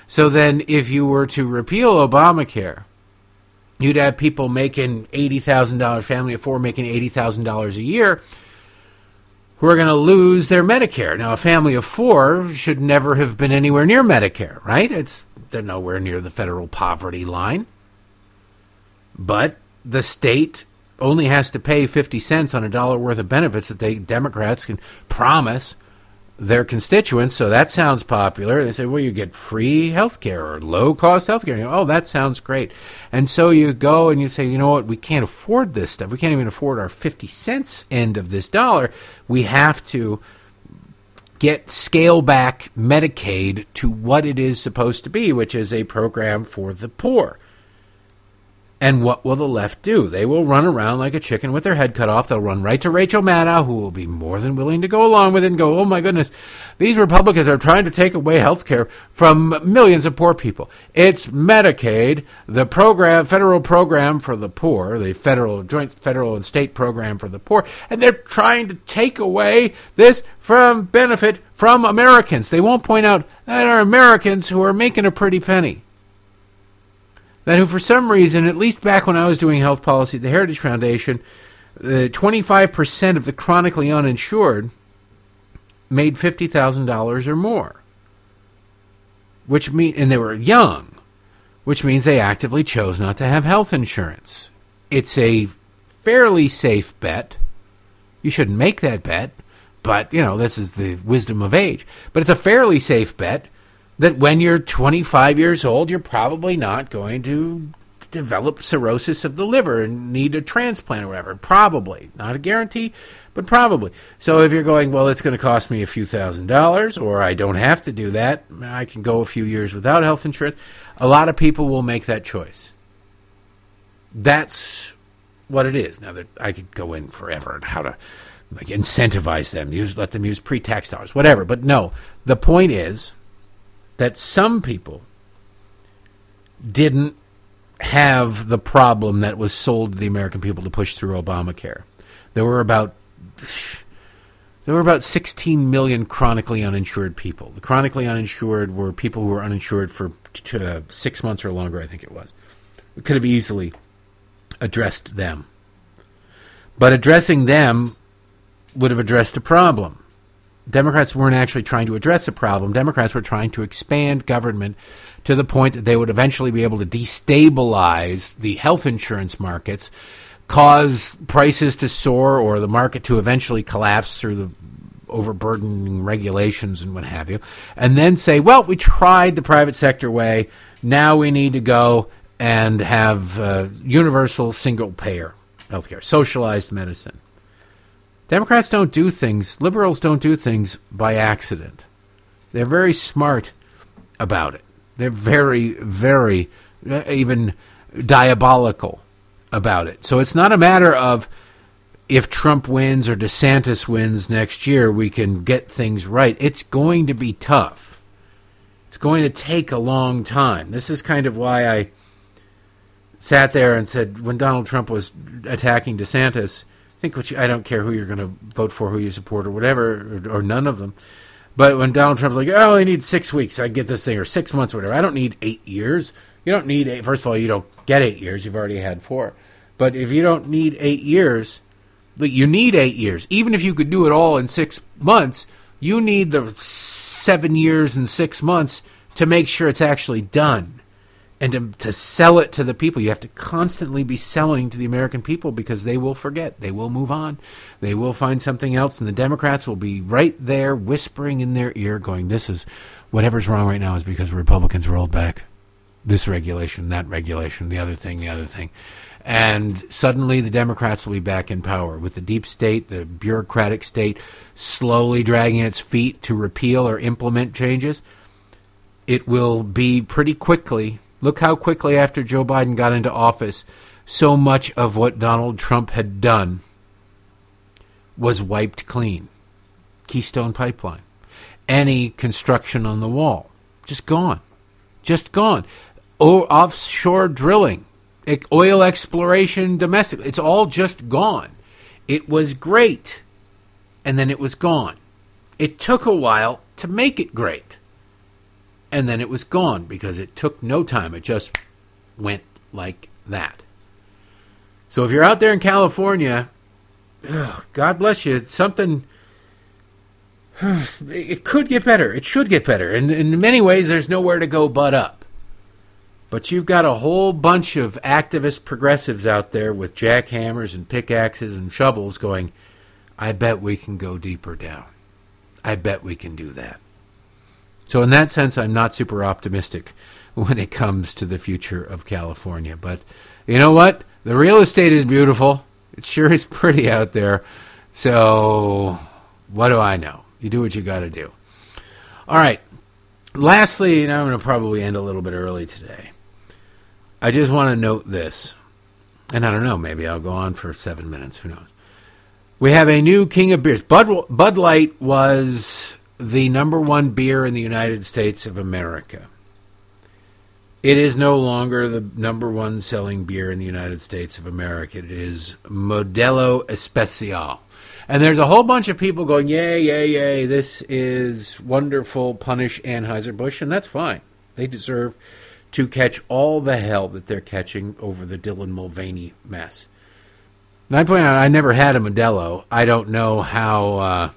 Speaker 1: So then, if you were to repeal Obamacare, you'd have people making $80,000, family of four making $80,000 a year, who are going to lose their Medicare. Now, a family of four should never have been anywhere near Medicare, right? It's they're nowhere near the federal poverty line. But the state only has to pay 50 cents on a dollar worth of benefits that they Democrats can promise their constituents, so that sounds popular. They say, well, you get free health care or low cost health care. oh, that sounds great. And so you go and you say, you know what, we can't afford this stuff. We can't even afford our 50 cents end of this dollar. We have to get scale back Medicaid to what it is supposed to be, which is a program for the poor. And what will the left do? They will run around like a chicken with their head cut off. They'll run right to Rachel Maddow, who will be more than willing to go along with it and go, oh my goodness, these Republicans are trying to take away health care from millions of poor people. It's Medicaid, the program, federal program for the poor, the federal, joint federal and state program for the poor, and they're trying to take away this from benefit from Americans. They won't point out that are Americans who are making a pretty penny that who, for some reason, at least back when I was doing health policy at the Heritage Foundation, uh, 25% of the chronically uninsured made $50,000 or more. Which mean, and they were young, which means they actively chose not to have health insurance. It's a fairly safe bet. You shouldn't make that bet, but you know, this is the wisdom of age. But it's a fairly safe bet that when you're 25 years old, you're probably not going to develop cirrhosis of the liver and need a transplant or whatever. Probably. Not a guarantee, but probably. So if you're going, well, it's going to cost me a few thousand dollars, or I don't have to do that, I can go a few years without health insurance, a lot of people will make that choice. That's what it is. Now that I could go in forever on how to like incentivize them, use let them use pre-tax dollars, whatever. But no, the point is that some people didn't have the problem that was sold to the American people to push through Obamacare. There were about there were about 16 million chronically uninsured people. The chronically uninsured were people who were uninsured for uh, six months or longer, I think it was. We could have easily addressed them. But addressing them would have addressed a problem. Democrats weren't actually trying to address the problem. Democrats were trying to expand government to the point that they would eventually be able to destabilize the health insurance markets, cause prices to soar or the market to eventually collapse through the overburdening regulations and what have you, and then say, well, we tried the private sector way. Now we need to go and have uh, universal single payer healthcare, socialized medicine. Democrats don't do things, liberals don't do things by accident. They're very smart about it. They're very, very, uh, even diabolical about it. So it's not a matter of if Trump wins or DeSantis wins next year, we can get things right. It's going to be tough. It's going to take a long time. This is kind of why I sat there and said when Donald Trump was attacking DeSantis, I think which I don't care who you're going to vote for, who you support, or whatever, or, or none of them. But when Donald Trump's like, oh, I need six weeks, I get this thing, or six months, or whatever. I don't need eight years. You don't need eight. First of all, you don't get eight years. You've already had four. But if you don't need eight years, you need eight years. Even if you could do it all in six months, you need the seven years and six months to make sure it's actually done and to, to sell it to the people. You have to constantly be selling to the American people because they will forget. They will move on. They will find something else, and the Democrats will be right there whispering in their ear, going, This is whatever's wrong right now is because Republicans rolled back this regulation, that regulation, the other thing, the other thing. And suddenly the Democrats will be back in power with the deep state, the bureaucratic state, slowly dragging its feet to repeal or implement changes. It will be pretty quickly Look how quickly after Joe Biden got into office, so much of what Donald Trump had done was wiped clean. Keystone Pipeline, any construction on the wall, just gone. Just gone. O- offshore drilling, oil exploration, domestic, it's all just gone. It was great, and then it was gone. It took a while to make it great and then it was gone because it took no time. It just went like that. So if you're out there in California, ugh, God bless you. It's something. It could get better. It should get better. And in many ways, there's nowhere to go but up. But you've got a whole bunch of activist progressives out there with jackhammers and pickaxes and shovels going, I bet we can go deeper down. I bet we can do that. So, in that sense, I'm not super optimistic when it comes to the future of California. But you know what? The real estate is beautiful. It sure is pretty out there. So, what do I know? You do what you got to do. All right. Lastly, and I'm going to probably end a little bit early today. I just want to note this. And I don't know, maybe I'll go on for seven minutes. Who knows? We have a new king of beers. Bud, Bud Light was the number one beer in the United States of America. It is no longer the number one selling beer in the United States of America. It is Modelo Especial. And there's a whole bunch of people going, yay, yay, yay, this is wonderful, punish Anheuser-Busch, and that's fine. They deserve to catch all the hell that they're catching over the Dylan Mulvaney mess. And I point out, I never had a Modelo. I don't know how uh,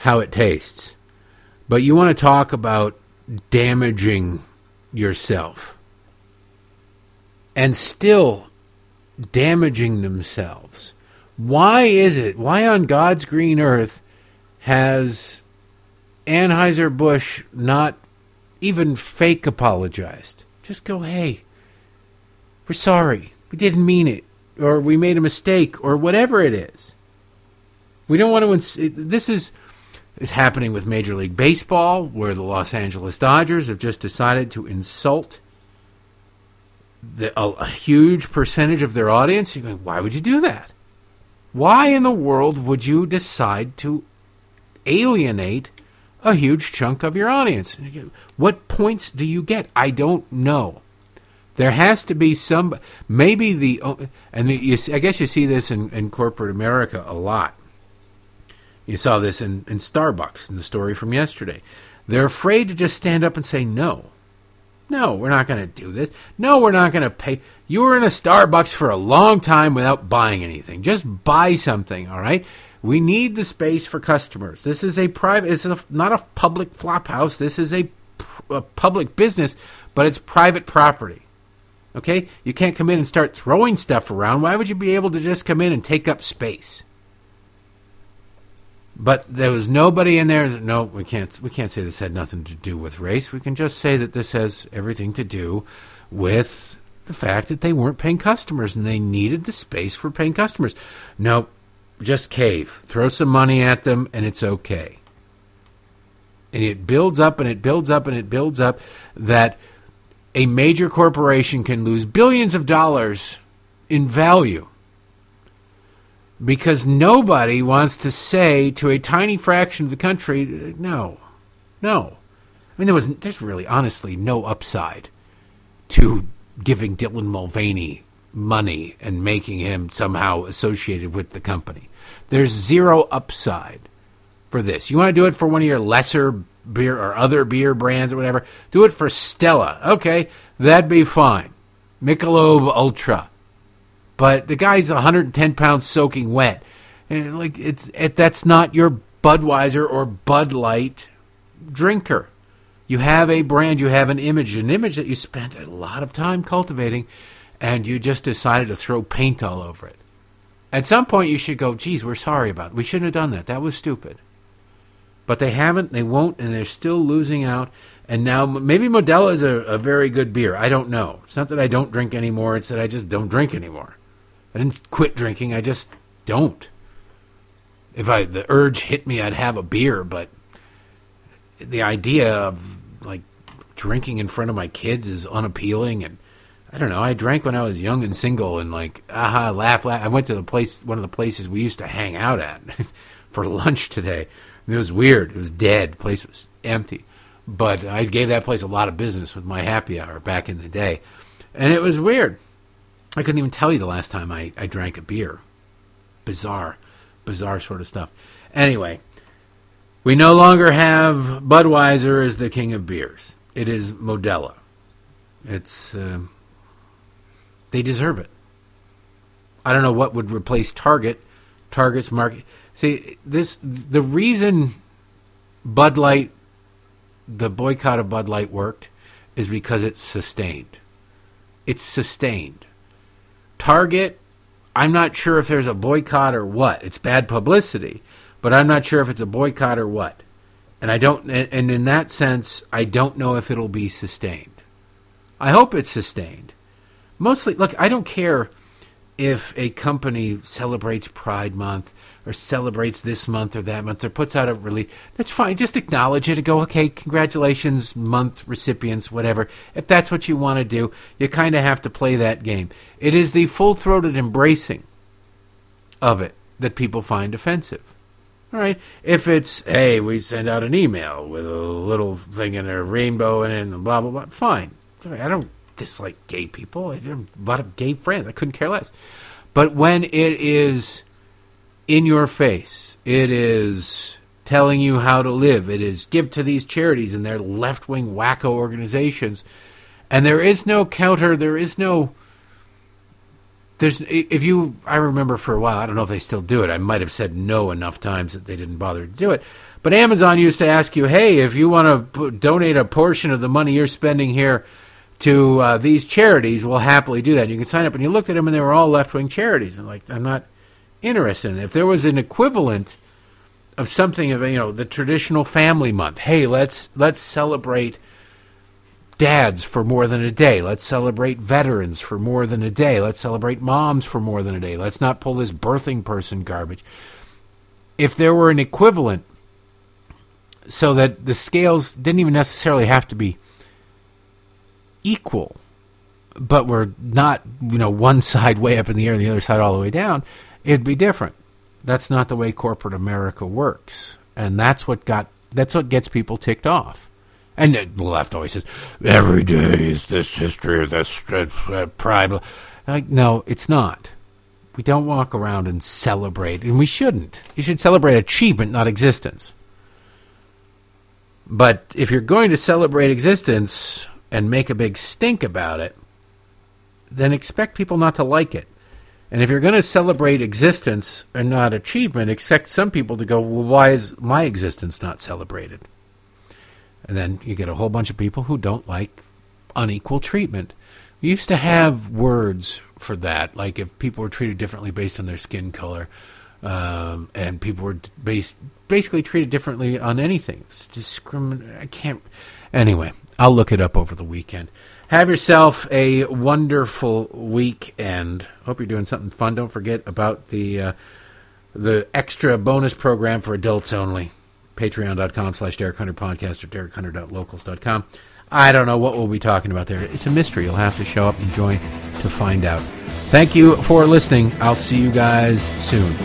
Speaker 1: how it tastes. But you want to talk about damaging yourself and still damaging themselves. Why is it? Why on God's green earth has Anheuser-Busch not even fake apologized. Just go, hey, we're sorry. We didn't mean it. Or we made a mistake. Or whatever it is. We don't want to. Ins- this is is happening with Major League Baseball, where the Los Angeles Dodgers have just decided to insult the, a, a huge percentage of their audience. You're going, why would you do that? Why in the world would you decide to alienate a huge chunk of your audience? What points do you get? I don't know. There has to be some, maybe the, and the, you, I guess you see this in, in corporate America a lot. You saw this in, in Starbucks in the story from yesterday. They're afraid to just stand up and say no. No, we're not going to do this. No, we're not going to pay. You were in a Starbucks for a long time without buying anything. Just buy something, all right? We need the space for customers. This is a private, it's a, not a public flop house. This is a, a public business, but it's private property. Okay? You can't come in and start throwing stuff around. Why would you be able to just come in and take up space? But there was nobody in there. That, no, we can't. We can't say this had nothing to do with race. We can just say that this has everything to do with the fact that they weren't paying customers and they needed the space for paying customers. No, just cave. Throw some money at them, and it's okay. And it builds up and it builds up and it builds up that a major corporation can lose billions of dollars in value because nobody wants to say to a tiny fraction of the country, no, no. I mean, there was there's really honestly no upside to giving Dylan Mulvaney money and making him somehow associated with the company. There's zero upside for this. You want to do it for one of your lesser beer or other beer brands or whatever? Do it for Stella. Okay, that'd be fine. Michelob Ultra but the guy's 110 pounds soaking wet. And like it's it, that's not your Budweiser or Bud Light drinker. You have a brand, you have an image, an image that you spent a lot of time cultivating, and you just decided to throw paint all over it. At some point, you should go, geez, we're sorry about it. We shouldn't have done that. That was stupid. But they haven't, they won't, and they're still losing out. And now maybe Modelo is a, a very good beer. I don't know. It's not that I don't drink anymore, it's that I just don't drink anymore. I didn't quit drinking. I just don't. If I the urge hit me, I'd have a beer, but the idea of like drinking in front of my kids is unappealing and I don't know. I drank when I was young and single and like aha laugh laugh. I went to the place one of the places we used to hang out at for lunch today. It was weird. It was dead. The place was empty. But I gave that place a lot of business with my happy hour back in the day. And it was weird. I couldn't even tell you the last time I, I drank a beer. Bizarre, bizarre sort of stuff. Anyway, we no longer have Budweiser as the king of beers. It is Modelo. It's uh, they deserve it. I don't know what would replace Target. Target's market. See this the reason Bud Light, the boycott of Bud Light worked, is because it's sustained. It's sustained. Target, I'm not sure if there's a boycott or what. It's bad publicity, but I'm not sure if it's a boycott or what. And I don't and in that sense, I don't know if it'll be sustained. I hope it's sustained. Mostly, look, I don't care if a company celebrates Pride Month or celebrates this month or that month or puts out a release, that's fine. Just acknowledge it and go, okay, congratulations, month recipients, whatever. If that's what you want to do, you kind of have to play that game. It is the full throated embracing of it that people find offensive. All right. If it's, hey, we send out an email with a little thing in a rainbow and blah, blah, blah, fine. I don't dislike gay people. I have a lot of gay friends. I couldn't care less. But when it is in your face. It is telling you how to live. It is give to these charities and their left wing wacko organizations. And there is no counter. There is no. There's if you I remember for a while I don't know if they still do it I might have said no enough times that they didn't bother to do it but Amazon used to ask you hey if you want to donate a portion of the money you're spending here to uh, these charities we'll happily do that you can sign up and you looked at them and they were all left wing charities and like I'm not interested in. If there was an equivalent of something of you know the traditional family month, hey, let's let's celebrate dads for more than a day. Let's celebrate veterans for more than a day. Let's celebrate moms for more than a day. Let's not pull this birthing person garbage. If there were an equivalent so that the scales didn't even necessarily have to be equal, but were not, you know, one side way up in the air and the other side all the way down, it'd be different. That's not the way corporate America works. And that's what got that's what gets people ticked off. And the left always says, every day is this history of this uh, pride. Like, no, it's not. We don't walk around and celebrate, and we shouldn't. You should celebrate achievement, not existence. But if you're going to celebrate existence and make a big stink about it, then expect people not to like it. And if you're going to celebrate existence and not achievement, expect some people to go, well, why is my existence not celebrated? And then you get a whole bunch of people who don't like unequal treatment. We used to have words for that, like if people were treated differently based on their skin color, um, and people were based basically treated differently on anything. It's discrimin- I can't. Anyway, I'll look it up over the weekend. Have yourself a wonderful weekend. Hope you're doing something fun. Don't forget about the uh, the extra bonus program for adults only. Patreon.com slash Derek Hunter Podcast or DerekHunter.locals.com. I don't know what we'll be talking about there. It's a mystery. You'll have to show up and join to find out. Thank you for listening. I'll see you guys soon.